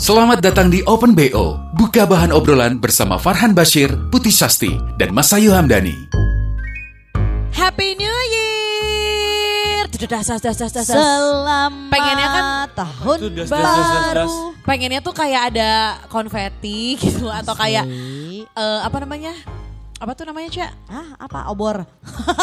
Selamat datang di Open BO. Buka bahan obrolan bersama Farhan Bashir, Putih Sasti, dan Masayu Hamdani. Happy New Year. Selamat Pengennya kan tahun baru. pengennya tuh kayak ada konfeti gitu atau kayak eh, apa namanya? Apa tuh namanya, Cak? Ah, apa obor?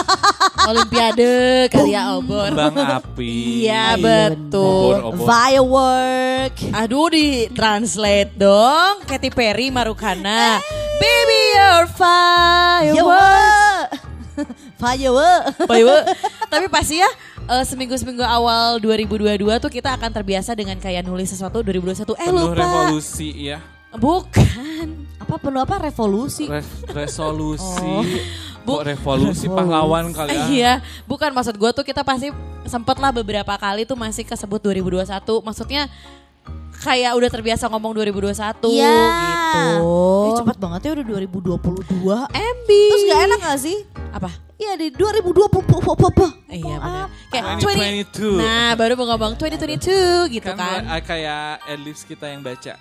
Olimpiade kali ya obor. Bang api. Iya, Iya, betul. Obor, obor. Firework. Aduh di translate dong Katy Perry Marukana Baby you're firework Firework. Firework Tapi pasti ya eh, seminggu-seminggu awal 2022 tuh kita akan terbiasa dengan kayak nulis sesuatu 2021 Eh Penuh lupa revolusi ya. Bukan Apa penuh apa revolusi? Re- resolusi. Bu- Kok revolusi pahlawan kali ya? Iya, bukan maksud gue tuh kita pasti sempet lah beberapa kali tuh masih kesebut 2021. Maksudnya kayak udah terbiasa ngomong 2021 Iya. gitu. Ih, cepet banget ya udah 2022. MB. Terus gak enak gak sih? Apa? Iya di 2020 apa? Iya benar. Maaf. Kayak 2022. 20, Nah, baru mau ngomong 2022 gitu Kan, kan. eh, kayak adlibs kita yang baca.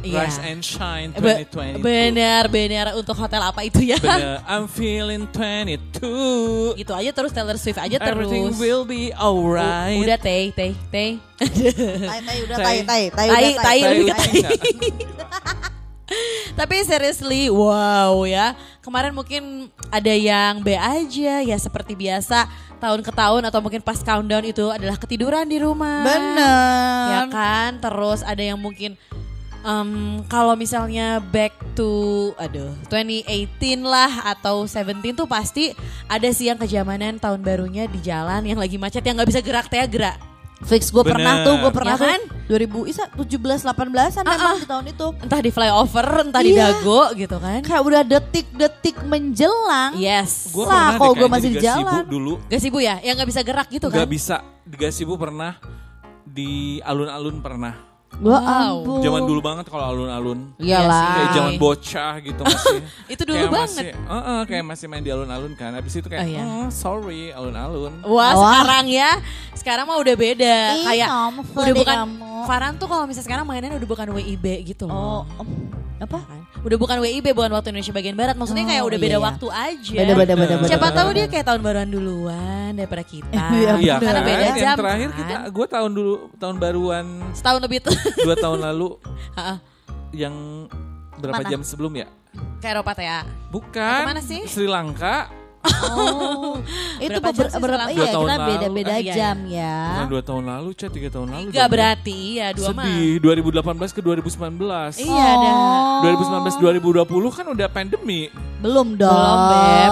Iya. Rise and Shine Be- 2022. benar, benar untuk hotel apa itu ya? Bener. I'm feeling 22. gitu aja terus Taylor Swift aja Everything terus. will be alright. Udah teh, teh, teh. Tai tai udah tai tai tai Tai, tai, Tai. Tapi seriously, wow ya. Kemarin mungkin ada yang B aja ya seperti biasa tahun ke tahun atau mungkin pas countdown itu adalah ketiduran di rumah. Bener. Ya kan? Terus ada yang mungkin em, kalau misalnya back to aduh 2018 lah atau 17 tuh pasti ada sih yang kejamanan tahun barunya di jalan yang lagi macet yang nggak bisa gerak teh gerak. Fix gue pernah tuh, gue pernah Ya kan? tuh 2000 isa 17 18-an Ah, memang ah. di tahun itu. Entah di flyover, entah di Iya. dago gitu kan. Kayak udah detik-detik menjelang. Yes. Gua Lah, pernah kalau kayaknya masih di Gasibu jalan. dulu. Gasibu ya, yang nggak bisa gerak gitu kan? Gak bisa. Di Gasibu pernah. Di alun-alun pernah. Gua Wow. ampun. Zaman dulu banget kalau alun-alun. Iyalah. Kayak Ay. zaman bocah gitu masih. Itu dulu kayak banget. Masih, Heeh, kayak masih main di alun-alun kan. Habis itu kayak, Oh, iya. oh, sorry alun-alun. Wah, Wah. sekarang ya. Sekarang mah udah beda. Ih, kayak udah bukan kamu. Farhan tuh kalau misalnya sekarang mainannya udah bukan WIB gitu Oh, loh. em, apa? Kan? Udah bukan WIB, bukan waktu Indonesia bagian barat. Maksudnya Oh, kayak udah beda iya, waktu aja. Beda beda beda beda. Siapa beda. tahu dia kayak tahun baruan duluan daripada kita. Iya, Iya bener. Karena kan? beda Yang jam. terakhir kan? kita, gue tahun dulu, tahun baruan setahun lebih tuh. dua tahun lalu yang berapa Mana? jam sebelum ya? Ke Eropa ya. Bukan. Ke mana sih? Sri Lanka. Oh, itu Berapa jam sih berapa iya kita lalu. beda-beda Oh, iya, jam ya. Bukan dua tahun lalu, Cah, tiga tahun lalu. Dong. berarti ya dua mah. Sedih, 2018 ke 2019. Iya dah. Oh. 2019 2020 kan udah pandemi. Belum dong. Belum, Beb.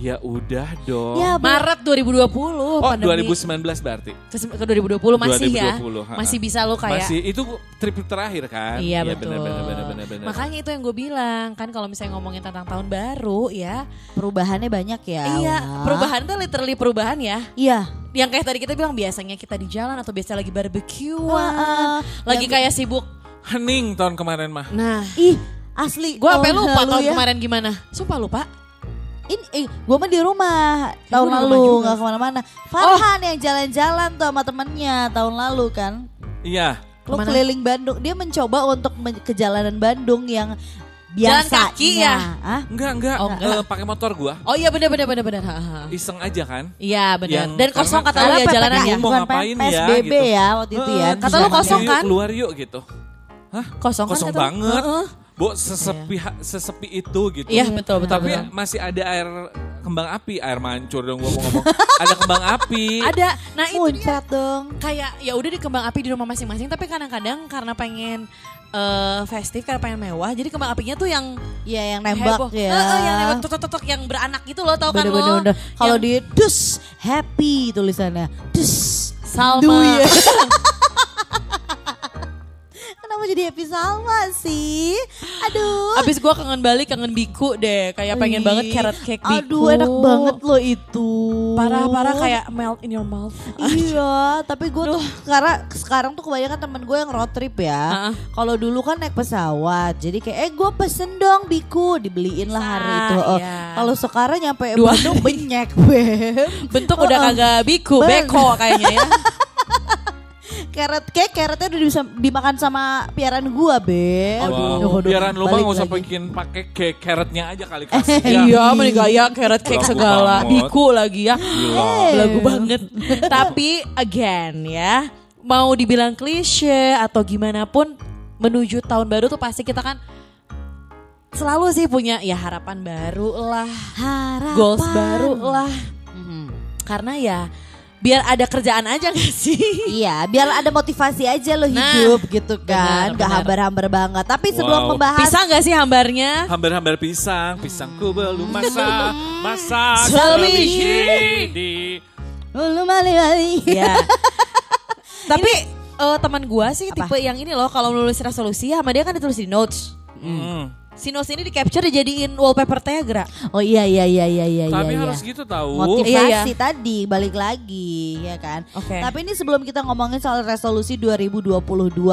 Ya udah dong. Ya. Maret 2020 oh, pandemi. 2019 berarti. ke, ke 2020 masih ya. 2020, ha-ha. Masih bisa lo kayak Masih itu trip terakhir kan? Iya betul. benar benar benar benar benar. Makanya itu yang gue bilang kan kalau misalnya ngomongin tentang tahun baru ya. Perubahannya banyak ya. Iya, Allah. perubahan tuh literally perubahan ya. Iya. Yang kayak tadi kita bilang biasanya kita di jalan atau biasa lagi barbekyuan, Wah, lagi yang- kayak sibuk. hening tahun kemarin mah. Nah, Ih, asli. gue sampai tahun lupa tahun ya. kemarin gimana. Sumpah lupa. Ini, eh, gue mah di rumah tahun di rumah lalu juga. nggak ke mana-mana. Farhan yang jalan-jalan tuh sama temennya tahun lalu kan. Iya. Lo Ke mana? keliling Bandung. Dia mencoba untuk men- ke jalanan Bandung yang Jalan biasanya. kaki ya? Ah, Enggak enggak. Oh, enggak. Eh, pakai motor gua. Oh iya benar benar benar benar. Ha, ha. Iseng aja kan. Iya benar. Yang- Dan kosong kata lu ya jalanan ya. Mau bukan ngapain ya, PSBB gitu. ya waktu itu ya. Eh, Kata lu kosong kan? Keluar yuk gitu. Hah? Kosong kan Kosong lu? banget. Heeh. Bu, sesepi sesepi itu gitu. Iya betul betul. Tapi betul. masih ada air kembang api, air mancur dong gua mau ngomong. ada kembang api. Ada. Nah itu dia Muncrat dong. kayak ya udah di kembang api di rumah masing-masing tapi kadang-kadang karena pengen eh, festif karena pengen mewah jadi kembang apinya tuh yang Iya yang nembak heboh. ya. Heeh, yang nembak totok-totok yang beranak gitu loh tau kan Bener, bener, lo bener. Kalau Yang di dus happy tulisannya. Dus Salma Du ya. Mau jadi Happy Salma sih? Aduh. Abis gue kangen balik, kangen biku deh. Kayak pengen Ih, banget carrot cake biku. Aduh enak banget loh itu. Parah-parah kayak melt in your mouth. Iya, tapi gue tuh karena sekarang tuh kebanyakan temen gue yang road trip ya. Heeh. Kalau dulu kan naik pesawat, jadi kayak eh gue pesen dong biku, dibeliin lah hari itu. Oh, iya. Kalau sekarang nyampe Dua. Bandung benyek, beb. Bentuk udah Heeh. kagak biku, beko kayaknya ya. Carrot cake, carrotnya udah bisa dimakan sama piaran gue, beb. Wow. Aduh, Biaran lu mah nggak usah bikin pakai cake carrotnya aja kali kasih ya. Iya, mending gaya carrot cake Lagu segala, banget. biku lagi ya. Gila. Lagu banget. Tapi again ya, mau dibilang klise atau gimana pun menuju tahun baru tuh pasti kita kan selalu sih punya ya harapan baru lah, Harapan. goals baru lah. Mhm. Karena ya biar ada kerjaan aja gak sih? Iya, biar ada motivasi aja lo Nah, hidup gitu kan, benar, gak hambar-hambar banget. Tapi sebelum Wow. membahas Bisa gak sih hambarnya? Hambar-hambar pisang, pisangku belum masak, masak selebih di Ulu mali-mali. Ya. Tapi eh, teman gua sih tipe yang ini loh kalau nulis resolusi sama dia kan ditulis di notes. Hmm. Si notes ini di capture dijadiin wallpaper Tegra. Oh iya iya iya iya iya Tapi iya. harus gitu tahu. motivasi Iya, tadi balik lagi ya kan. Oke. Tapi ini sebelum kita ngomongin soal resolusi 2022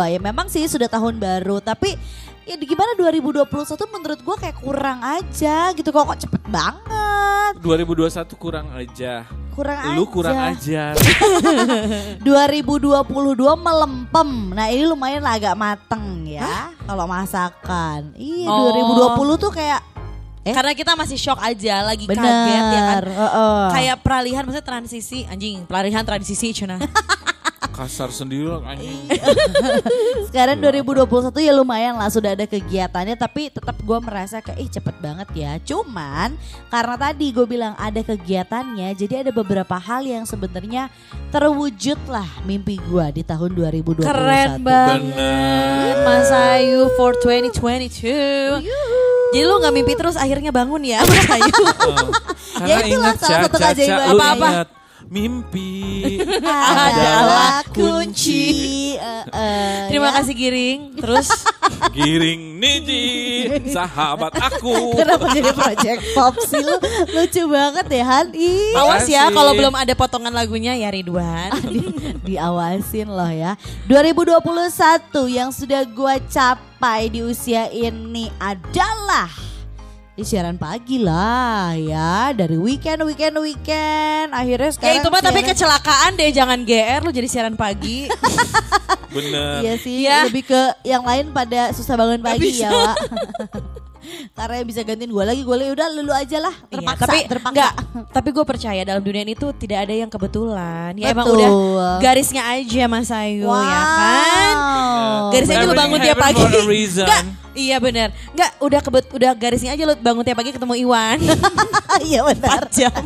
ya memang sih sudah tahun baru tapi ya gimana 2021 menurut gua kayak kurang aja gitu kok kok cepet banget. 2021 kurang aja. Kurang Lu aja. kurang ajar. 2022 melempem. Nah, ini lumayan lah agak mateng ya kalau masakan. Iya, Oh. 2020 tuh kayak Eh? Karena kita masih shock aja, lagi bener. kaget ya kan. heeh. Kayak peralihan maksudnya transisi anjing, peralihan transisi cina. Kasar sendiri lah. Sekarang 2021 ya lumayan lah sudah ada kegiatannya tapi tetap gue merasa kayak ih cepet banget ya. Cuman karena tadi gue bilang ada kegiatannya jadi ada beberapa hal yang sebenarnya terwujud lah mimpi gue di tahun 2021. Keren banget Mas Ayu for 2022. Jadi lu gak mimpi terus akhirnya bangun ya Mas Ayu. Karena Ya itulah salah satu keajaiban. Apa-apa? Mimpi adalah kunci. Eh, eh, Terima ya. kasih Giring. Terus giring niji sahabat aku. Kenapa jadi project pop sih lu? Lucu banget ya Han. Ih. awas ya kalau belum ada potongan lagunya ya Ridwan. di, diawasin loh ya. 2021 yang sudah gua capai di usia ini adalah di siaran pagi lah ya dari weekend weekend weekend akhirnya Ya sekarang itu mah tapi kecelakaan deh jangan GR lu jadi siaran pagi. Bener. Iya sih Iya. lebih ke yang lain pada susah bangun pagi ya Wak. Karena yang bisa gantiin gue lagi gue lagi udah lulu aja lah Iya, terpaksa tapi terpaksa. enggak, tapi gue percaya dalam dunia ini tuh tidak ada yang kebetulan. Ya emang Betul. udah garisnya aja Mas Ayu Wow. ya kan. Garisnya aja lu Everything bangun tiap pagi. Enggak, iya benar. Enggak, udah kebet udah garisnya aja lu bangun tiap pagi ketemu Iwan. Iya benar. 4 jam.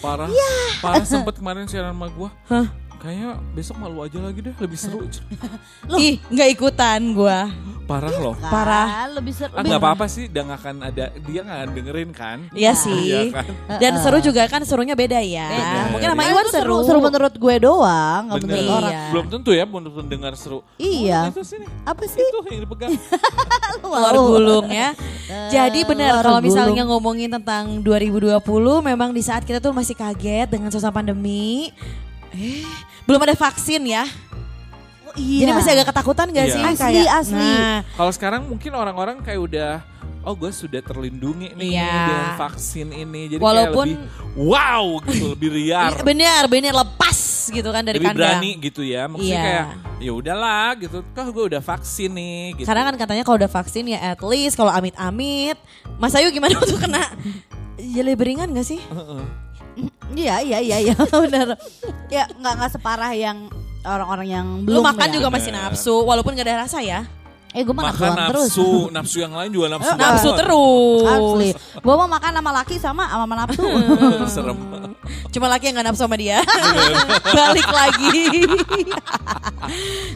Parah. Iya. Parah sempet kemarin siaran sama gua. Hah? Kayaknya besok malu aja lagi deh, lebih seru. Ih, enggak ikutan gua. Parah loh. Parah. Kan, lebih seru. Ah nggak apa-apa sih, dia nggak akan ada, dia nggak akan dengerin kan? Iya sih. Iya kan? Dan seru juga kan serunya beda ya. Beda. Mungkin sama Kan Iwan seru. Seru menurut gue doang, nggak Bener. menurut orang. Iya. Belum tentu ya, belum tentu dengar seru. Iya. Oh, itu sini. Apa sih? Itu yang dipegang. Luar gulung ya. Jadi benar kalau misalnya ngomongin tentang 2020 memang di saat kita tuh masih kaget dengan suasana pandemi. Eh, belum ada vaksin ya. Oh, iya. Jadi masih agak ketakutan gak Iya. sih? Asli, Kayak, asli. Nah, Kalau sekarang mungkin orang-orang kayak udah oh gue sudah terlindungi nih Iya. dengan vaksin ini. Jadi Walaupun- kayak lebih wow gitu, lebih liar. bener bener lepas gitu kan dari lebih kandang. berani gitu ya. Maksudnya Iya. kayak ya udahlah gitu. Kah gue udah vaksin nih gitu. Karena kan katanya kalau udah vaksin ya at least kalau amit-amit. Mas Ayu gimana tuh kena jadi beringan gak sih? Iya iya iya iya benar. Ya nggak nggak separah yang orang-orang yang Lu belum makan ya. juga masih nafsu walaupun gak ada rasa ya. Eh gue makan Makan doang terus. nafsu, nafsu yang lain juga nafsu. Nafsu banget. terus. Asli. Gue mau makan sama laki sama sama nafsu. Serem. Cuma laki yang gak nafsu sama dia. Balik lagi.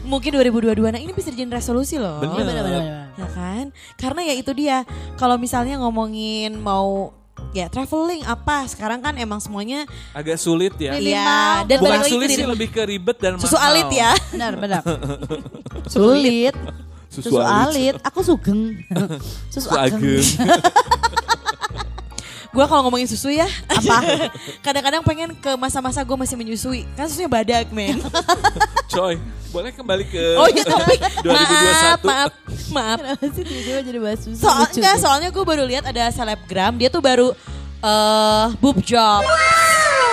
Mungkin 2022 nah ini bisa dijadiin resolusi loh. Bener. Bener, bener, bener. Ya kan? Karena ya itu dia. Kalau misalnya ngomongin mau ya traveling apa sekarang kan emang semuanya Agak sulit ya. Iya, dan Bukan sulit sih, lebih ke ribet dan susu mahal. alit ya. Benar benar. Sulit. Susu, Susu alit. alit, aku sugeng. Susu Susu ageng. Gue kalau ngomongin susu ya, Apa? kadang-kadang pengen ke masa-masa gue masih menyusui. Kan susunya badak, men. Coy, boleh kembali ke Oh iya topik. 2021. Maaf, maaf, maaf. Kenapa sih tiba-tiba jadi bahas susu? Soal, Lucu enggak, soalnya gue baru lihat ada selebgram, dia tuh baru eh boob job.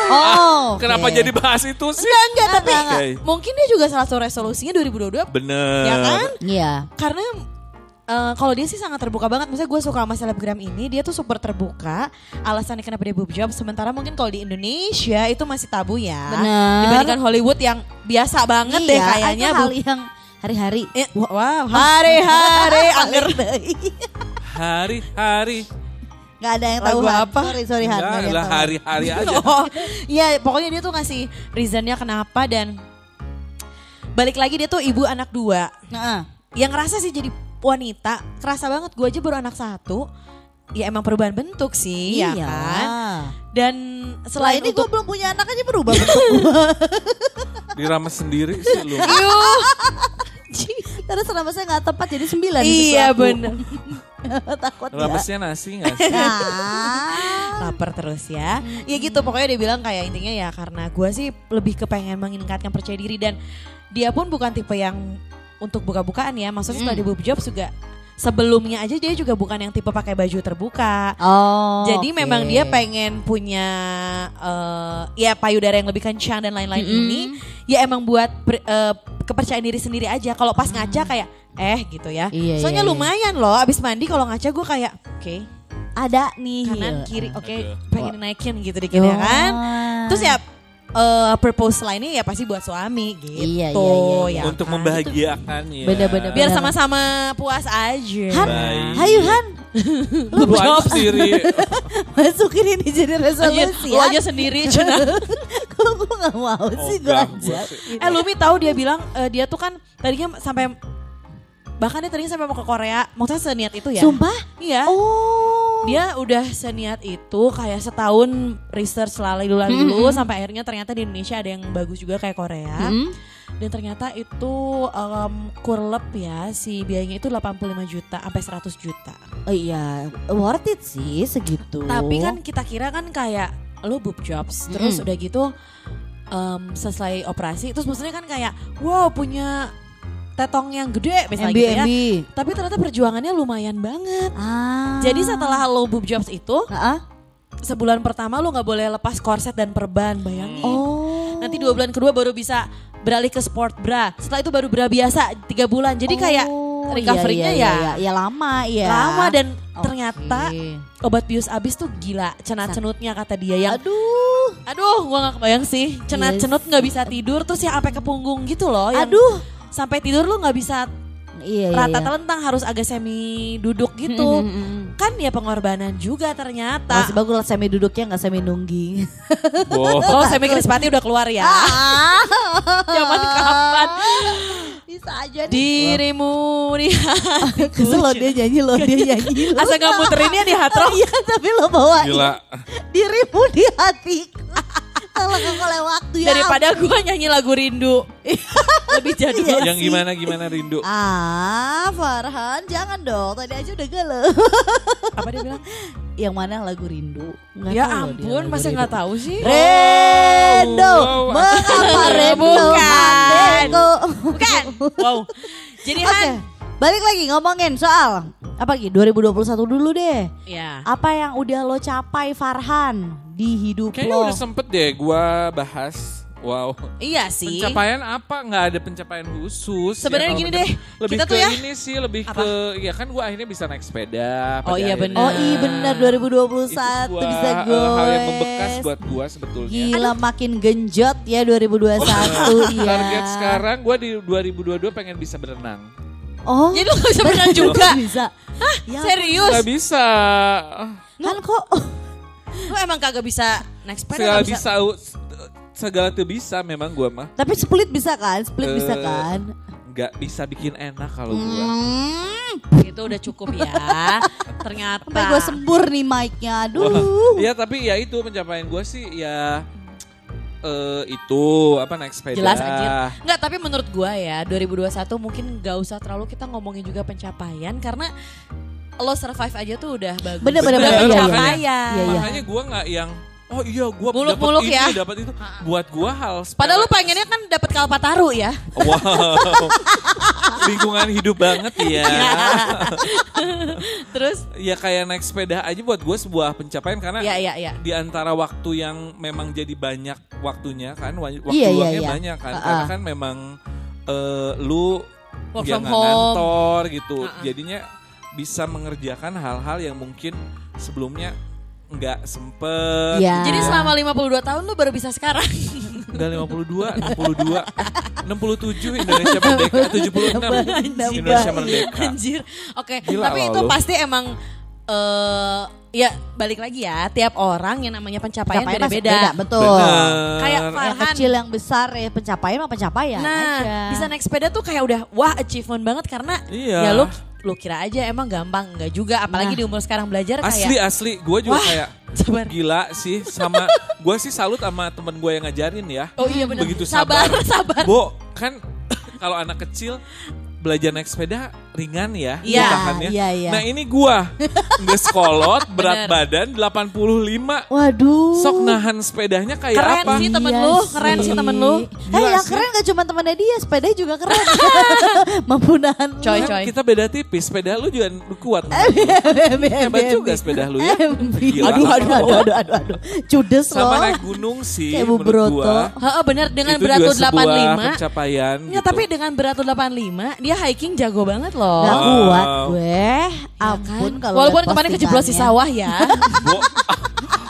Oh, Kenapa oke. jadi bahas itu sih? Enggak, enggak, tapi Enggak, enggak. mungkin dia juga salah satu resolusinya 2022. Bener. Ya kan? Iya. Karena eh, kalau dia sih sangat terbuka banget. Maksudnya gue suka sama selebgram ini, dia tuh super terbuka. Alasannya kenapa dia boob job. Sementara mungkin kalau di Indonesia itu masih tabu ya. Bener. Dibandingkan Hollywood yang biasa banget deh Iya, kayaknya. ada hal yang hari-hari. Eh, wow, hari-hari anger. Hari-hari. Gak ada yang tahu Han. apa? Sorry, sorry Han. Enggak nggak ada yang lah hari-hari aja. Oh, iya pokoknya dia tuh ngasih reasonnya kenapa dan balik lagi dia tuh ibu anak dua. Heeh. Yang ngerasa sih jadi wanita, kerasa banget gue aja baru anak satu. Ya emang perubahan bentuk sih, ya kan? Dan selain ini gue belum punya anak aja berubah bentuk gue. Dirames sendiri sih lu. Karena selama saya gak tepat jadi sembilan. iya gitu aku. bener. Takut ya. Ramesnya nasi gak sih? Ah. Lapar terus ya. Ya gitu pokoknya dia bilang kayak intinya ya karena gue sih lebih kepengen meningkatkan percaya diri dan dia pun bukan tipe yang untuk buka-bukaan ya. Maksudnya setelah di boob job juga sebelumnya aja dia juga bukan yang tipe pakai baju terbuka. Oh. Jadi oke. memang dia pengen punya eh, ya payudara yang lebih kencang dan lain-lain Mm-mm. ini ya emang buat per- eh, kepercayaan diri sendiri aja. Kalau pas ngaca kayak eh gitu ya. Iya, Soalnya iya, iya. lumayan loh abis mandi kalau ngaca gue kayak oke ada nih. kanan Iya. kiri oke Aduh. pengen dinaikin gitu dikit ya kan. Terus ya eh, purpose lainnya ya pasti buat suami gitu. Iya, iya, iya, iya. ya Untuk kan? membahagiakan ya. Bener-bener. Biar sama-sama puas aja. Han, hayu Han, Lu aja sendiri. masukin ini jadi resolusi. lu aja sendiri Cuna. Kok gue gak mau sih gue aja. sih. Eh Lumi tahu dia bilang eh, dia tuh kan tadinya sampai bahkan dia tadinya sampai mau ke Korea. Maksudnya seniat itu ya? Sumpah? Iya. Oh. Dia udah seniat itu kayak setahun research lalu dulu sampai akhirnya ternyata di Indonesia ada yang bagus juga kayak Korea. Hmm? Dan ternyata itu um, kurlep ya si biayanya itu 85 juta sampai 100 juta. Oh iya, worth it sih segitu. Tapi kan kita kira kan kayak lo boob jobs terus Mm-mm. udah gitu um, selesai operasi terus maksudnya kan kayak wow punya tetong yang gede misalnya MB, gitu ya. MB. Tapi ternyata perjuangannya lumayan banget. Ah. Jadi setelah lo boob jobs itu Ah, ah. sebulan pertama lo nggak boleh lepas korset dan perban bayangin. Oh. Nanti dua bulan kedua baru bisa beralih ke sport bra. Setelah itu baru bra biasa tiga bulan. Jadi kayak Oh, recovery-nya iya, iya, ya iya, iya, lama ya. lama dan Oke. ternyata obat bius abis tuh gila cenat cenutnya kata dia yang aduh, aduh gua nggak kebayang sih cenat cenut Yes. nggak bisa tidur terus ya sampai ke punggung gitu loh yang aduh. Sampai tidur lu nggak bisa Iya, iya, rata iya. telentang harus agak semi duduk gitu Mm, mm, mm, mm. kan ya pengorbanan juga ternyata Masih bagus lah semi duduknya nggak semi nungging. Boh. oh semi krispati udah keluar ya zaman kapan Bisa aja nih. dirimu di Kesel lo dia nyanyi lo dia nyanyi. lo. Asa nggak muterinnya di hard rock Iya tapi lo bawa Gila. dirimu di hatiku. Kalau kau oleh waktu ya. daripada gua nyanyi lagu rindu. Lebih jadul Iya Yang gimana gimana rindu. Ah Farhan jangan dong. Tadi aja udah galau apa dia bilang? Yang mana lagu rindu? Nggak ya tahu ampun masa rindu. nggak tahu sih? Rendo Oh, wow. Mengapa Rendo Bukan. bukan. Wow. Jadi Oke. Han Balik lagi ngomongin soal Apa lagi 2021 dulu deh ya Apa yang udah lo capai Farhan Di hidup Kayaknya lo udah sempet deh gua bahas. Wow. iya sih Pencapaian apa? Nggak ada pencapaian khusus. Sebenarnya kalau gini deh, Lebih kita ke tuh ya- ini sih, lebih Apa? ke ya kan gua akhirnya bisa naik sepeda. Oh iya akhirnya. Oh iya benar 2021 Itu sebuah, bisa gue hal yang membekas buat gua sebetulnya. Gila makin genjot ya 2021 ya. Target sekarang gua di 2022 pengen bisa berenang. Oh, jadi lu gak bisa berenang juga bisa. Ya, serius Gak bisa. kan kok lu emang kagak bisa naik sepeda Segala bisa, bisa. Segala tuh bisa memang gua mah. tapi split bisa kan? Split bisa Eh, kan? Nggak bisa bikin enak kalau gua. Hmm, itu udah cukup ya ternyata sampai gue sembur nih mic-nya. Aduh. Wah, ya tapi ya itu pencapaian gue sih ya eh, itu apa naik sepeda. Jelas anjir. Enggak, tapi menurut gua ya 2021 mungkin gak usah terlalu kita ngomongin juga pencapaian karena lo survive aja tuh udah bagus. Bener, bener, Udah bener, iya, iya. pencapaian. Iya, iya. Makanya gua nggak yang oh iya gua dapat Muluk-muluk ini, ya. dapat itu. Buat gua hal. Padahal lu pengennya kan dapat Kalpataru ya. Wow. Lingkungan hidup banget ya. Terus ya kayak naik sepeda aja buat gue sebuah pencapaian karena ya ya ya. di antara waktu yang memang jadi banyak waktunya kan wa- waktu Iya, iya, luangnya iya. banyak kan Uh-uh. karena kan memang eh, lu Work ya from ngantor gitu Uh-uh. jadinya bisa mengerjakan hal-hal yang mungkin sebelumnya nggak sempet Iya. Jadi selama 52 tahun lu baru bisa sekarang. Udah 52, 62, 67 Indonesia Merdeka, 76 Indonesia Merdeka. Anjir. Oke, Gila tapi itu lu. pasti emang eh ya balik lagi ya, tiap orang yang namanya pencapaian beda-beda. betul. Bener. Kayak Yang Farhan. kecil yang besar ya pencapaian mah pencapaian Nah, aja. bisa naik sepeda tuh kayak udah wah achievement banget karena Iya. ya lu lu kira aja emang gampang enggak juga apalagi Nah. di umur sekarang belajar Asli kayak asli, gue juga Wah, kayak sabar. gila sih sama gue sih salut sama temen gue yang ngajarin ya. Oh iya benar. Begitu sabar, sabar. sabar. Bo, kan kalau anak kecil belajar naik sepeda ringan ya Iya, gerakannya. iya, iya. Nah ini gua nggak sekolot berat Bener. badan 85 Waduh. sok nahan sepedanya kayak Keren apa? sih temen Iya lu, keren sih temen lu. Eh yang sih. keren gak cuma temennya dia, sepedanya juga keren. Mampu nahan. Coy, Kan coy. kita beda tipis, sepeda lu juga kuat. Hebat juga sepeda lu ya. Gila. Aduh, aduh, aduh, aduh, aduh, aduh. Cudes Sama loh. naik gunung sih Kayak Bu menurut gua. Heeh bener dengan berat juga lu sebuah 85. pencapaian Ya, gitu. tapi dengan berat lu 85, dia hiking jago banget loh. Gak kuat gue. Ya Ampun kan? kalau Walaupun kemarin kejeblos di sawah ya.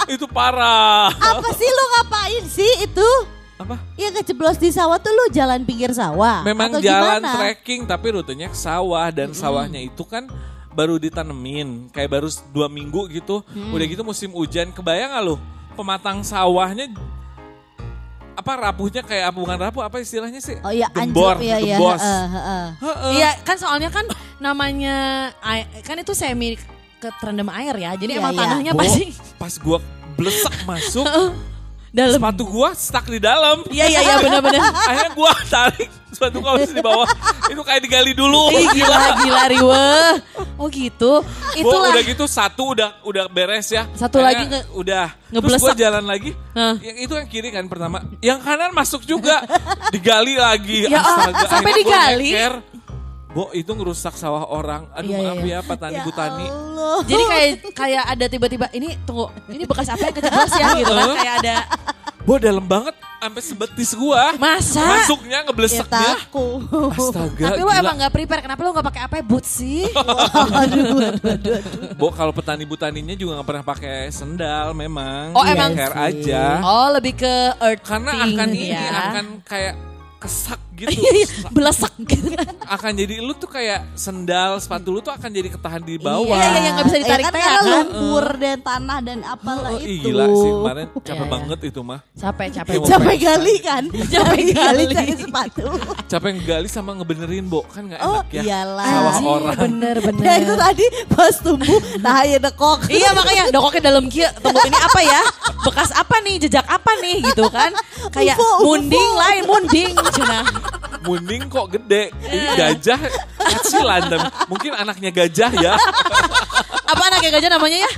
Itu parah. Apa sih lu ngapain sih itu? Apa? Ya kejeblos di sawah tuh lu jalan pinggir sawah. Memang atau jalan gimana? trekking tapi rutenya ke sawah dan sawahnya itu kan baru ditanemin kayak baru dua minggu gitu. Udah gitu musim hujan kebayang gak lu pematang sawahnya apa rapuhnya kayak apa bukan rapuh apa istilahnya sih? Oh iya gembor, anjir ya ya. gembos. heeh, heeh. Heeh. Iya kan soalnya kan namanya kan itu semi ke terendam air ya. Jadi Iya, emang iya. tanahnya Bo, pasti pas gua blesak masuk dalam. sepatu gua stuck di dalam. Iya iya iya benar-benar. Akhirnya gua tarik sepatu gua di bawah. Itu kayak digali dulu. Ih, gila gila riwe. Oh gitu. Itulah. udah gitu satu udah udah beres ya. Satu lagi Akhirnya nge- udah. Terus ngeblesak. gue jalan lagi. Hah. Yang itu yang kiri kan pertama. Yang kanan masuk juga. digali lagi. Ya, Astaga, sampai gua digali? Bo itu ngerusak sawah orang. Aduh Iya, maaf iya. ya petani Ya butani. Allah. Jadi kayak kayak ada tiba-tiba ini tunggu ini bekas apa yang kejeblos ya gitu kan kayak ada Bo dalam banget sampai sebetis gua. masa Masuknya Ya ngebleseknya. takut. Astaga. tapi lu gila. emang nggak prepare kenapa lu nggak pakai apa boots sih aduh, aduh, aduh, aduh. Bo kalau petani butaninya juga nggak pernah pakai sendal memang. Oh, emang hair aja. oh lebih ke earth Karena akan ini ya akan kayak kesak gitu. Iya, belesak gitu akan jadi lu tuh kayak sendal sepatu lu tuh akan jadi ketahan di bawah. Iya, iya, yang nggak bisa ditarik ya kan, teh, karena kan? lumpur dan tanah dan apalah Oh, itu. ih, gila sih kemarin capek Iya, iya. banget itu mah. capek capek Capek kali kan? Capek kali. cari sepatu. Capek ngegali sama ngebenerin, Bo. Kan gak Oh enak ya. iyalah. Sawah orang. bener bener Ya itu tadi pas tumbuh, nah ya dekok. Iya makanya dokoknya dalam kia tunggu ini apa ya bekas apa nih jejak apa nih gitu kan kayak munding lain munding cina Munding kok gede. Ini gajah kecilan dan mungkin anaknya gajah ya. apa anaknya gajah namanya ya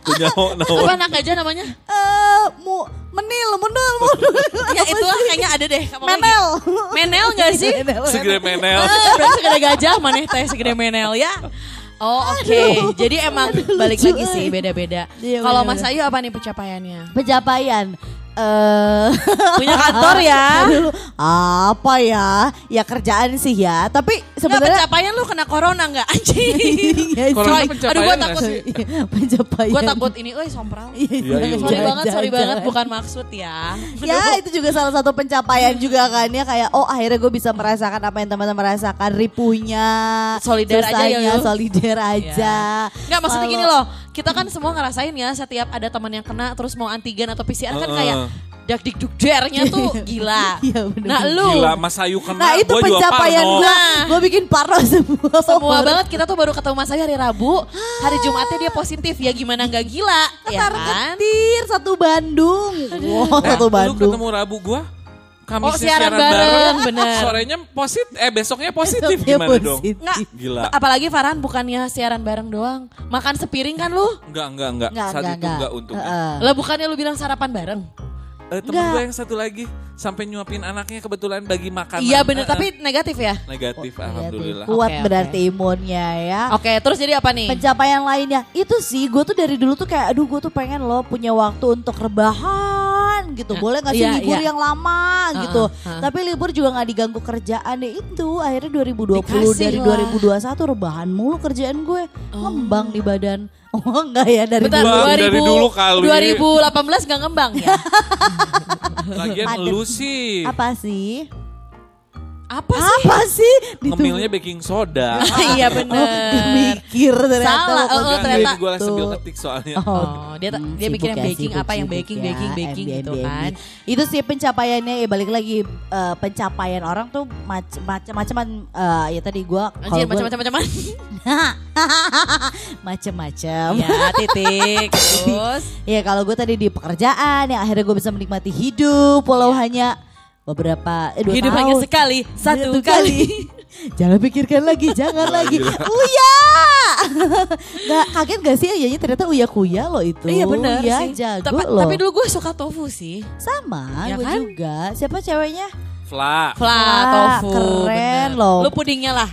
Punya apa naon. anak gajah namanya Eh, mu menil, menil, menil. ya itulah kayaknya ada deh kamu Menel. menel nggak sih Segede menel. Eh, berarti segede gajah mana teh segede menel ya Oh oke, jadi emang balik lucu, lagi sih beda-beda. Iya, Kalau. Mas Ayu apa nih pencapaiannya? Pencapaian. Eh Punya kantor ya? Aduh, apa ya? Ya kerjaan sih ya. Tapi sebenarnya pencapaian lu kena corona nggak anjing? Iya, Corona Coy, pencapaian aduh gua nggak takut. sih? pencapaian. Gue takut ini, eh sompral. Iya, Iya, iya. Sorry banget, sorry banget, bukan maksud ya. Ya itu juga salah satu pencapaian juga kan ya kayak oh akhirnya gue bisa merasakan apa yang teman-teman merasakan ripuhnya Solider aja ya, solider aja Enggak maksudnya gini loh, kita kan semua ngerasain ya setiap ada teman yang kena terus mau antigen atau PCR kan Heeh. kayak dak dik duk dernya tuh gila. Iya, bener. nah lu Gila Mas Ayu kena, Nah itu gua pencapaian gue, gue bikin parno semua. semua banget kita tuh baru ketemu Mas Ayu hari Rabu, hari Jumatnya dia positif ya gimana nggak gila ya Ketar kan? ketir satu Bandung. Wow, Eh, satu Lu Bandung. ketemu Rabu gua, Oh, Kamisnya siaran bareng, bener. Sorenya positif, eh besoknya positif Besoknya gimana dong? positif. Nggak, Gila. apalagi Farhan bukannya siaran bareng doang, makan sepiring kan lu? Enggak, enggak, enggak. Enggak, Saat enggak, itu enggak. enggak untuk. Heeh. Lah bukannya lu bilang sarapan bareng? Eh, temen gue yang satu lagi sampai nyuapin anaknya kebetulan bagi makanan. Iya bener, eh. tapi negatif ya? negatif alhamdulillah. Kuat oke. berarti imunnya ya. Oke, terus jadi apa nih? Pencapaian lainnya itu sih gue tuh dari dulu tuh kayak aduh gue tuh pengen loh punya waktu untuk rebahan gitu. Nah, Boleh gak sih iya, libur iya. yang lama Uh-uh, gitu. uh. Tapi libur juga gak diganggu kerjaan deh itu. Akhirnya 2020 Dikasih dari lah. 2021 rebahan mulu kerjaan gue. Ngembang di badan. Oh enggak ya dari Bentar, dulu. Bang, dari dulu kali. 2018 gak ngembang ya? Lagian Padet. lu sih Apa sih? Apa sih? Apa sih? Ngemilnya baking soda. iya Oh, bener. dia mikir ternyata. Salah, oh, ngomong ternyata. gue sambil ngetik soalnya. Oh, dia Hmm, dia bikin yang ya, baking sibuk, apa yang baking ya, baking baking MB, gitu MB. kan. Itu sih pencapaiannya ya balik lagi eh, pencapaian orang tuh mac- macam-macaman eh, ya tadi gua Anjir macam-macam macam macam-macam. Ya titik. Terus Ya kalau gue tadi di pekerjaan yang akhirnya gue bisa menikmati hidup walau hanya beberapa eh, dua hidup tahun. hanya sekali, satu Satu kali. jangan pikirkan lagi, jangan lagi. Uya, nggak kaget gak sih ayahnya ternyata uya kuya loh itu. Iya benar Iya, sih. jago tapi, loh. tapi dulu gue suka tofu sih. sama, Ya gue kan? juga. Siapa ceweknya? Fla. Fla tofu. keren bener. loh. Lu pudingnya lah.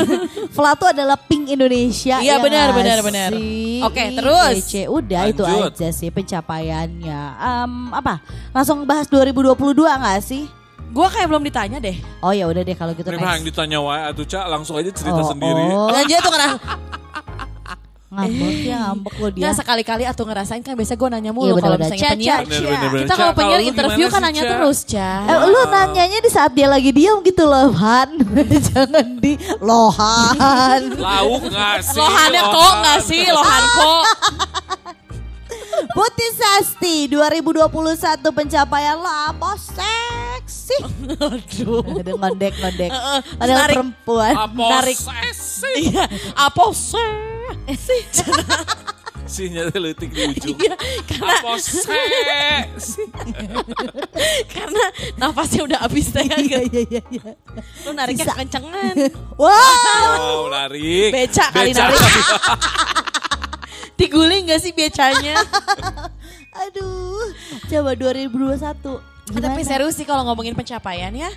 Fla tuh adalah pink Indonesia. Iya, ya benar, benar, benar. Oke, Ih, terus. kece. Udah itu Lanjut. aja sih pencapaiannya. Em, apa? Langsung bahas 2022 nggak sih? gue kayak belum ditanya deh. Oh ya udah deh kalau gitu yang ditanya wae atuh Cak, langsung aja cerita sendiri. Oh, Lanjut tuh karena ngambek ya ngambek lo dia. Nggak sekali-kali atau ngerasain kan biasa gue nanya Iya, mulu kalau benar-benar. misalnya penyiar. Kita kalau penyiar interview kan nanya terus, Ca. Eh, lu nanyanya di saat dia lagi diam gitu loh, Han. Jangan di lohan. Lauk nggak sih? Lohannya kok nggak sih? Lohan kok. Putih Sasti 2021 pencapaian lo apa seksi? Aduh. Ada ngondek ngondek. Tarik. perempuan. Apa Narik. sesi? Iya, apa sih? Sih? Sih nyata letik di ujung. Iya, karena Apa sesi? karena nafasnya udah habis teh kan. Iya iya iya. iya. Lu nariknya Sisa. kencengan. Wow. Wow, narik. Beca kali Beca. narik. Diguling gak sih becanya? Aduh. Coba 2021. Gimana? Tapi serius sih kalau ngomongin pencapaian ya.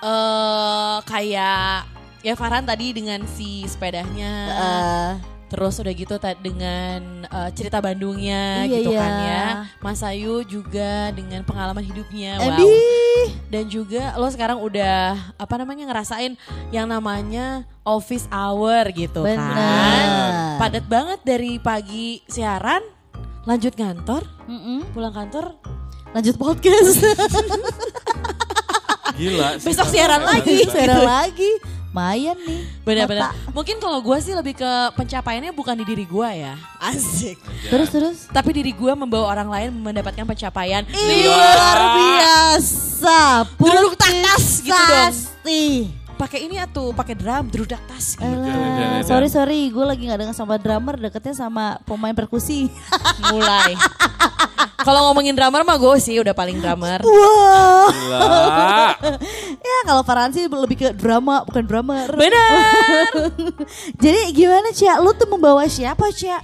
eh kayak ya Farhan tadi dengan si sepedanya. Eh, Terus udah gitu dengan eh, cerita Bandungnya Iya, gitu iya. kan ya. Mas Ayu juga dengan pengalaman hidupnya. Wow. Edi. Dan juga lo sekarang udah apa namanya ngerasain yang namanya office hour gitu kan. Benar. Padat banget dari pagi siaran, lanjut kantor, Mm-mm. pulang kantor, Lanjut podcast. Gila. Besok siaran lagi. Sekarang lagi. Mayan nih. benar-benar. Mungkin kalau gue sih lebih ke pencapaiannya bukan di diri gue ya. Asik. Terus terus. Tapi diri gue membawa orang lain mendapatkan pencapaian. Luar biasa. Duduk takas gitu dong. Sasti. Pakai ini atuh, pakai drum, drudak tas gitu. Alah, jangan. sorry sorry, gue lagi nggak dengan sama drummer, deketnya sama pemain perkusi. Mulai. Kalau ngomongin drummer mah gue sih udah paling drummer. Wah, Gila. ya kalau Farhan sih lebih ke drama bukan drummer. Bener. Jadi gimana Cia? Lu tuh membawa siapa Cia?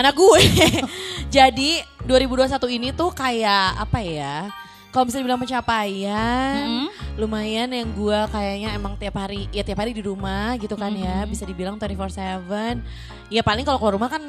Anak gue. Jadi 2021 ini tuh kayak apa ya? Kalau bisa dibilang pencapaian, lumayan yang gue kayaknya emang tiap hari, ya tiap hari di rumah gitu kan ya, bisa dibilang 24/7. Ya paling kalau keluar rumah kan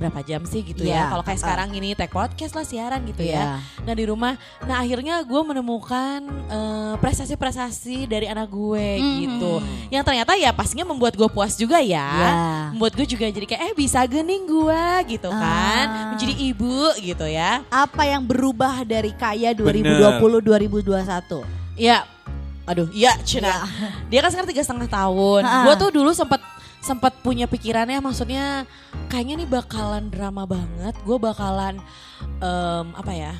berapa jam sih gitu Iya, ya. Kalau kayak sekarang ini tag podcast lah siaran gitu ya. Iya. Nah di rumah, nah akhirnya gue menemukan eh, prestasi-prestasi dari anak gue gitu. Yang ternyata ya pastinya membuat gue puas juga ya. Ya. Membuat gue juga jadi kayak eh bisa gening gue gitu kan. Ah. Menjadi ibu gitu ya. Apa yang berubah dari kaya Bener. 2020-2021? Ya, aduh iya Cina. Dia kan sekarang tiga setengah tahun. Gue tuh dulu sempat sempat punya pikirannya maksudnya kayaknya nih bakalan drama banget. Gue bakalan em, apa ya?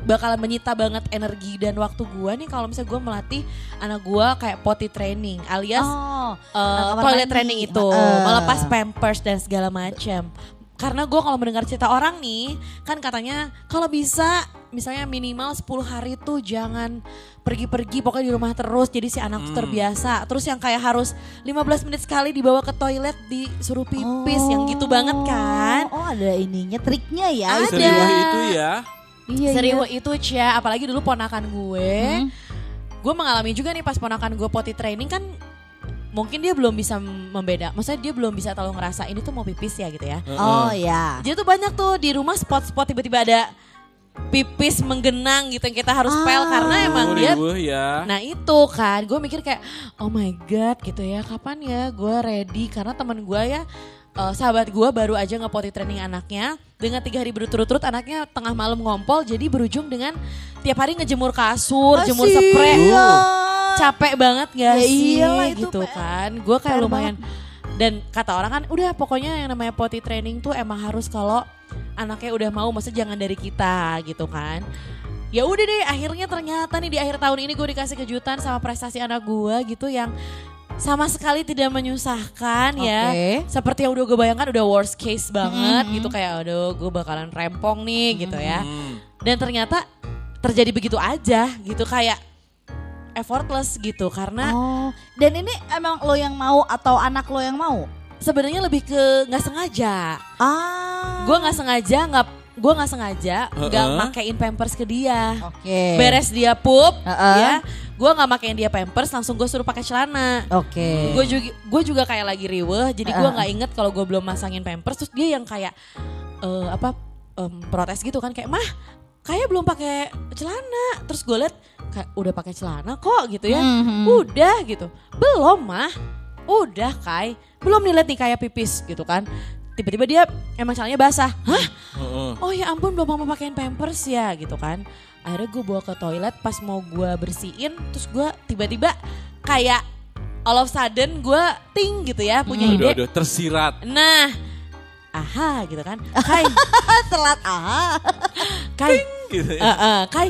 bakalan menyita banget energi dan waktu gue nih kalau misalnya gue melatih anak gue kayak potty training alias Oh, uh, toilet mandi. training itu Heeh. melepas pampers dan segala macam. Karena gue kalau mendengar cerita orang nih, kan katanya kalau bisa misalnya minimal 10 hari tuh jangan pergi-pergi pokoknya di rumah terus jadi si anak tuh terbiasa. Terus yang kayak harus 15 menit sekali dibawa ke toilet disuruh pipis yang gitu banget kan. Oh, ada ininya, triknya ya. Ada. Itu ya. Iya, iya. itu Cia, apalagi dulu ponakan gue. Gue mengalami juga nih pas ponakan gue potty training kan mungkin dia belum bisa membeda. Maksudnya dia belum bisa terlalu ngerasa ini tuh mau pipis ya gitu ya. Oh ya. Jadi tuh banyak tuh di rumah spot-spot tiba-tiba ada pipis menggenang gitu yang kita harus pel Ah. karena emang dia ya. Nah itu kan gue mikir kayak oh my god gitu ya. Kapan ya gue ready? Karena teman gue ya eh, sahabat gue baru aja nge-potty training anaknya. Dengan tiga hari berturut-turut anaknya tengah malam ngompol jadi berujung dengan tiap hari ngejemur kasur, jemur spray capek banget gak Ya sih iyalah, itu gitu PR. kan. Gue kayak lumayan dan kata orang kan udah pokoknya yang namanya potty training tuh emang harus kalau anaknya udah mau maksudnya jangan dari kita gitu kan ya udah deh akhirnya ternyata nih di akhir tahun ini gue dikasih kejutan sama prestasi anak gue gitu yang sama sekali tidak menyusahkan ya Oke. seperti yang udah gue bayangkan udah worst case banget gitu kayak aduh gue bakalan rempong nih gitu ya Hmm. dan ternyata terjadi begitu aja gitu kayak effortless gitu karena Oh, dan ini emang lo yang mau atau anak lo yang mau? Sebenarnya lebih ke nggak sengaja Ah. gue nggak sengaja nggak gue nggak sengaja nggak Heeh. makein pampers ke dia Oke. beres dia pup Heeh. ya gue nggak makein dia pampers langsung gue suruh pakai celana Oke. gue juga gue juga kayak lagi riweh jadi gue nggak inget kalau gue belum masangin pampers terus dia yang kayak eh, apa em, protes gitu kan kayak mah kayak belum pakai celana terus gue liat kayak udah pakai celana kok gitu ya Mhm. udah gitu belum mah udah kai. Belum nih liat nih kayak pipis gitu kan. Tiba-tiba dia emang celananya basah. Hah? Heeh. oh ya ampun belum mama pakein pampers ya gitu kan. Akhirnya gue bawa ke toilet pas mau gue bersihin terus gue tiba-tiba kayak all of sudden gue ting gitu ya punya Aduh, ide. Aduh, tersirat. nah aha gitu kan. Kai. Telat ah. kai. Gitu ya. eh, eh, kai.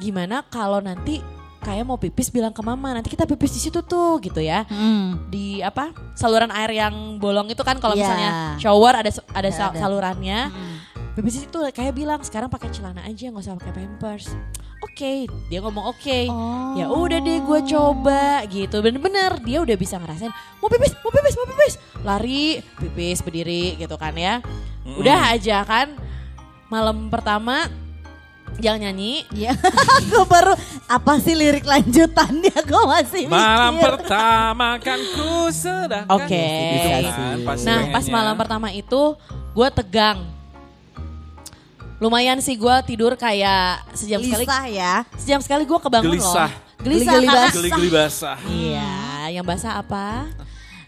Gimana kalau nanti kayak mau pipis bilang ke mama nanti kita pipis di situ tuh gitu ya Hmm. di apa saluran air yang bolong itu kan kalau Iya. misalnya shower ada ada, sal- ada. salurannya Pipis itu kayak bilang sekarang pakai celana aja nggak usah pakai pampers. Oke, dia ngomong oke. Oh. Ya udah deh gue coba gitu. Bener-bener dia udah bisa ngerasain mau pipis, mau pipis, mau pipis. Lari, pipis, berdiri gitu kan ya. Udah aja kan. Malam pertama jangan nyanyi. Iya. Aku baru apa sih lirik lanjutannya? Gue masih Malam mikir. pertama kan ku sedang Oke. Gitu kan, pasti Nah pas malam pertama itu gue tegang. Lumayan sih gue tidur kayak sejam sekali. Gelisah ya. Sejam sekali gue kebangun Gelisah. loh. Gelisah Geli-geli karena basah. Geli-geli basah. Iya, yang basah apa?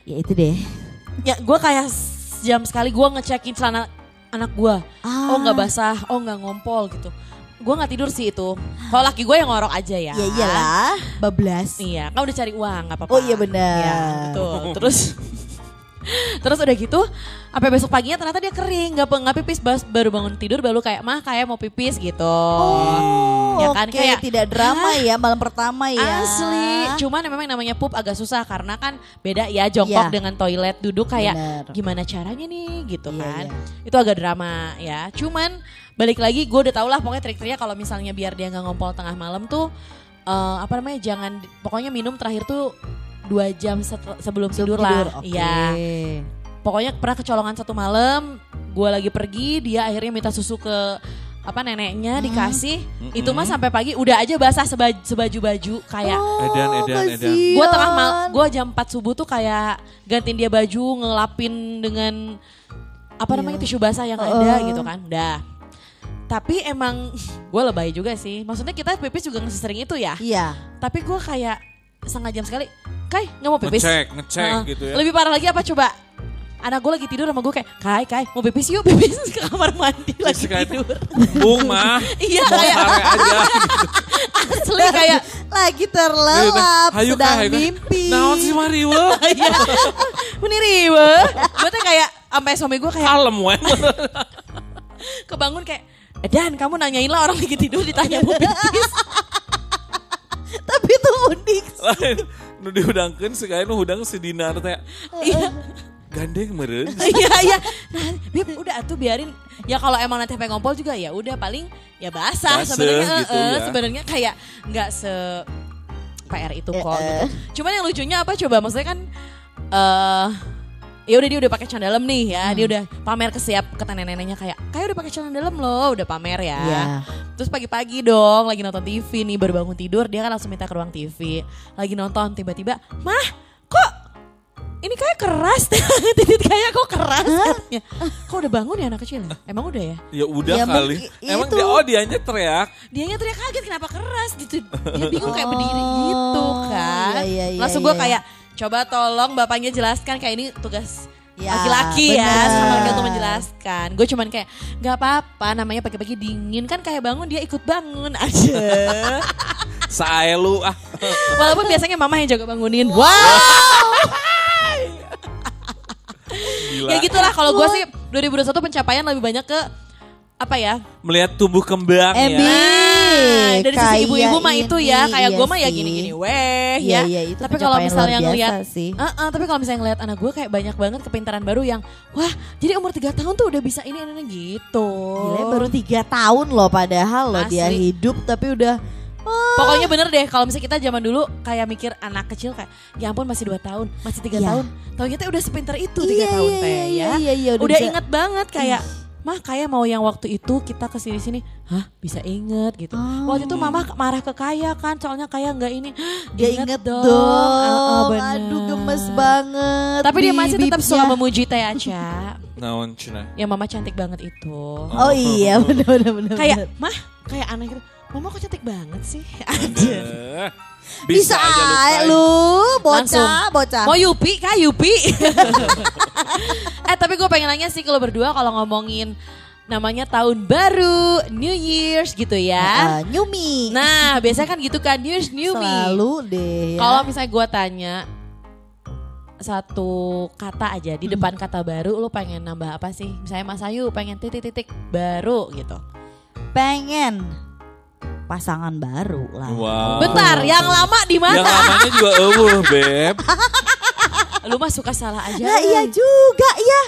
Ya itu deh. Ya gue kayak sejam sekali gue ngecekin celana anak gue. Ah. Oh nggak basah, oh nggak ngompol gitu. Gue nggak tidur sih itu. Kalau laki gue yang ngorok aja ya. Ya iyalah, bablas. Iya, kan udah cari uang nggak apa-apa. Oh iya benar. Iya, betul. Terus Terus udah gitu, sampai besok paginya ternyata dia kering, nggak nggak pipis, bas, baru bangun tidur baru kayak mah kayak mau pipis gitu. Oh, Ya kan, oke, kayak, tidak drama ya malam pertama ya. Asli, cuman memang namanya pup agak susah karena kan beda ya jongkok Iya. dengan toilet duduk kayak Bener. gimana caranya nih gitu Iya, kan. iya. Itu agak drama ya. Cuman balik lagi gue udah tau lah pokoknya trik-triknya kalau misalnya biar dia nggak ngompol tengah malam tuh eh, apa namanya jangan pokoknya minum terakhir tuh dua jam sebelum, tidur, lah. Oke. Iya. Pokoknya pernah kecolongan satu malam, gue lagi pergi, dia akhirnya minta susu ke apa neneknya dikasih. Itu mah sampai pagi udah aja basah sebaju, sebaju baju kayak Edan, edan, edan. kasihan. gue tengah mal, gue jam 4 subuh tuh kayak gantiin dia baju, ngelapin dengan apa namanya tisu basah yang ada gitu kan. Udah. Tapi emang gue lebay juga sih. Maksudnya kita pipis juga nggak sesering itu ya. Iya. Tapi gue kayak setengah jam sekali, Kai nggak mau pipis. Ngecek, ngecek Heeh. gitu ya. Lebih parah lagi apa coba? Anak gue lagi tidur sama gue kayak, Kai, Kai mau pipis yuk, pipis ke kamar mandi lagi Kayak, tidur. Bung mah, Iya kayak aja. asli kayak Lagi terlelap, Hayu sedang Kak, hayu Kak. mimpi. Naon sih Mario? Iya. Ini riwe. Gue tuh kayak sampai suami gue kayak Kalem we. kebangun kayak Dan kamu nanyain lah orang lagi tidur ditanya mau pipis. Tapi itu unik. Lain nu dihudangkeun sekali nu hudang si Dinar teh Iya. Gandeng meureun. Iya iya. Nah, Bib udah tuh biarin. Ya kalau emang nanti pengen ngompol juga ya udah paling ya basah sebenarnya gitu eh, ya. sebenarnya kayak nggak se PR itu kok Eh, eh. gitu. Cuman yang lucunya apa coba maksudnya kan eh ya udah dia udah pakai celana dalam nih ya. Dia udah pamer ke siap ke nenek-neneknya kayak kayak udah pakai celana dalam loh, udah pamer ya. Iya. Terus pagi-pagi dong lagi nonton TV nih baru bangun tidur dia kan langsung minta ke ruang TV. Lagi nonton tiba-tiba, "Mah, kok ini kayak keras titit kayak kok keras katanya. Kok udah bangun ya anak kecil? ya? Emang udah ya? Ya udah Ya, kali. Emang itu. dia oh dianya teriak. Dianya teriak kaget kenapa keras gitu. Dia bingung kayak berdiri gitu Oh, kan. iya, iya, Langsung iya, gue iya. kayak coba tolong bapaknya jelaskan kayak ini tugas Ya, laki-laki ya bener. sama laki untuk menjelaskan. Gue cuman kayak nggak apa-apa namanya pagi-pagi dingin kan kayak bangun dia ikut bangun aja. Sae lu ah. Walaupun biasanya mama yang jaga bangunin. Wow. Gila. ya gitulah kalau gue sih 2021 pencapaian lebih banyak ke apa ya? Melihat tumbuh kembang Ebi. ya. Nah, dari sisi ibu-ibu mah itu ya, ini, kayak iya gue mah ya gini-gini weh Iya, ya. iya, itu tapi kalau misalnya ngelihat, sih. Uh-uh, tapi kalau misalnya ngelihat anak gue kayak banyak banget kepintaran baru yang, wah jadi umur 3 tahun tuh udah bisa ini ini, ini gitu. Gila baru tiga tahun loh padahal loh dia hidup tapi udah oh, Pokoknya bener deh kalau misalnya kita zaman dulu kayak mikir anak kecil kayak ya ampun masih 2 tahun, masih tiga Iya. tahun. Taunya teh udah sepinter itu Iya, 3 tahun iya, teh iya, ya. iya, iya, iya, udah udah bisa- inget banget kayak Mah kayak mau yang waktu itu kita ke sini sini, hah bisa inget gitu. Oh. Waktu itu mama marah ke kaya kan, soalnya kaya nggak ini. dia inget dong. Ah, ah, bener. Aduh gemes banget. Tapi dia masih tetap suka memuji Teh Aca. Naon cina. ya mama cantik banget itu. Oh iya benar benar benar. Kayak mah kayak aneh gitu. Mama kok cantik banget sih. Aja. Eh, bisa, aja aja lu bocah Langsung. bocah. Mau Yupi kah Yupi? eh tapi gue pengen nanya sih kalau berdua kalau ngomongin namanya tahun baru, New Year's gitu ya. Ah, Nyumi. Nah biasanya kan gitu kan New Year's New Me. Selalu deh. ya. Kalau misalnya gue tanya satu kata aja di depan kata baru lu pengen nambah apa sih? Misalnya Mas Ayu pengen titik-titik baru gitu. pengen pasangan baru lah. Wow. Bentar, yang lama di Yang mana? lamanya juga eueuh, Beb. Lu mah suka salah aja. Nah, iya juga ya.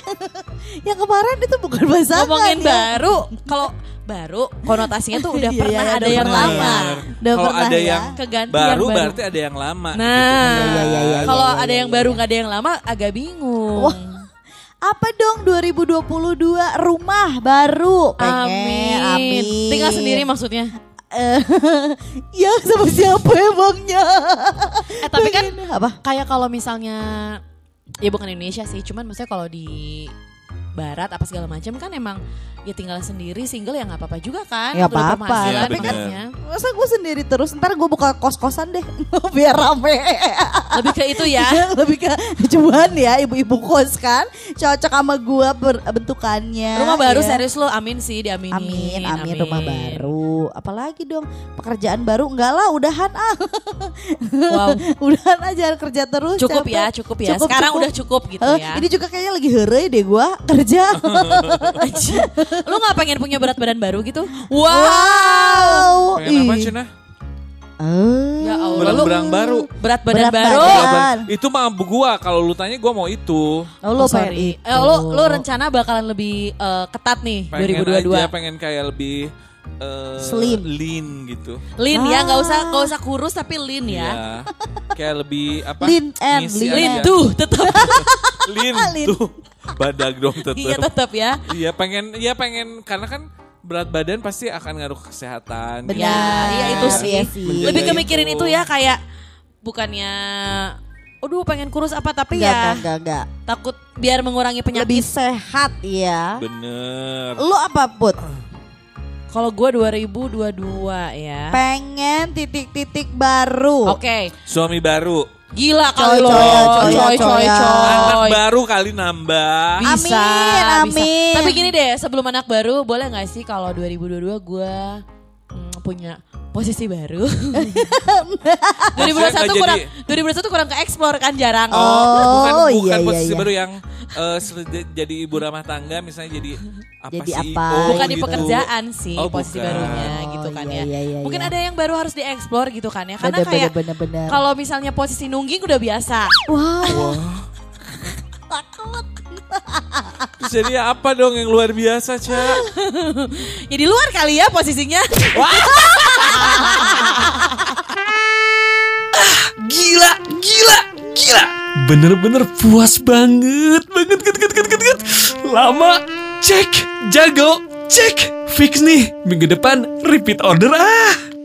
Yang kemarin itu bukan pasangan. Ngomongin ya. baru, kalau baru konotasinya tuh udah Iya, pernah iya, ada udah yang lama. Udah Kalau pernah ada ya. yang Keganti baru, yang baru. berarti ada yang lama. Nah, Iya, iya, iya, iya, kalau iya, ada iya, yang iya. baru nggak ada yang lama agak bingung. Wah, Apa dong 2022 rumah baru? Pengen, amin. Tinggal sendiri maksudnya. Eh, ya sama siapa emangnya? Eh tapi kan apa? kayak kalau misalnya ya bukan Indonesia sih, cuman maksudnya kalau di barat apa segala macam kan emang ya tinggal sendiri single ya nggak apa-apa juga kan. Ya apa-apa, berpenghasilan tapi kan- maksudnya. Masa gue sendiri terus ntar gue buka kos-kosan deh biar rame. lebih ke itu ya. Lebih ke cuan ya ibu-ibu kos kan cocok sama gue bentukannya. Rumah baru ya. serius lo, amin sih diaminin. Amin, amin, rumah baru. Apalagi dong pekerjaan baru enggak lah, udahan ah. Wow. udahan aja kerja terus. Cukup capek. ya, cukup ya. Sekarang udah cukup gitu Eh, ya. Ini juga kayaknya lagi heureuy deh gua kerja. Anjir. Lu gak pengen punya berat badan baru gitu? Wow. wow. Pengen apa cina? Eh, Ya Allah. Berat Lu berang baru. berat badan Berat baru. badan. Itu mah gua kalau lu tanya gua mau itu. Oh, lo Oh, sorry. Eh, lu lu rencana bakalan lebih eh, ketat nih Pengen 2022. aja pengen kayak lebih eh, Slim. lean gitu. Lean ya, nggak usah Ah. nggak usah kurus tapi lean ya. Iya. Kayak lebih apa? Lean and lean Lean aja. tuh tetap. Lean, Lean. tuh. Badak dong tetap. iya tetap ya. Iya pengen, iya pengen karena kan berat badan pasti akan ngaruh ke kesehatan. Benar. Ya, iya itu sih. Iya sih. Lebih kemikirin itu ya kayak bukannya Aduh pengen kurus apa tapi Enggak, ya enggak, enggak, enggak. takut biar mengurangi Lebih penyakit. sehat ya. Bener. Lu apa put? Kalau gue 2022 ya. Pengen titik-titik baru. Oke, Suami baru, gila Coy, kali lo. coy, coy, Coy, coy, coy. anak coy. baru kali nambah. Bisa, Amin, bisa. amin. Tapi gini deh, sebelum anak baru boleh nggak sih kalau 2022 gue hmm, punya posisi baru. Maksudnya 2021 nggak kurang jadi- 2021 kurang ke explore kan jarang. Oh, Oh, bukan iya, bukan iya, posisi iya. baru yang se- jadi ibu rumah tangga misalnya jadi apa Jadi CEO apa? bukan di gitu. pekerjaan sih Oh, posisi bukan. barunya gitu kan iya, ya. iya, iya, Mungkin iya. ada yang baru harus dieksplor gitu kan ya. Karena Bener, kayak bener, bener, bener. kalau misalnya posisi nungging udah biasa. Wow. Terus jadi apa dong yang luar biasa, Ca? Ya di luar kali ya posisinya. Gila, gila, gila. Bener-bener puas banget, banget, banget, banget, banget, banget. Lama, cek, jago, cek. Fix nih, minggu depan repeat order ah.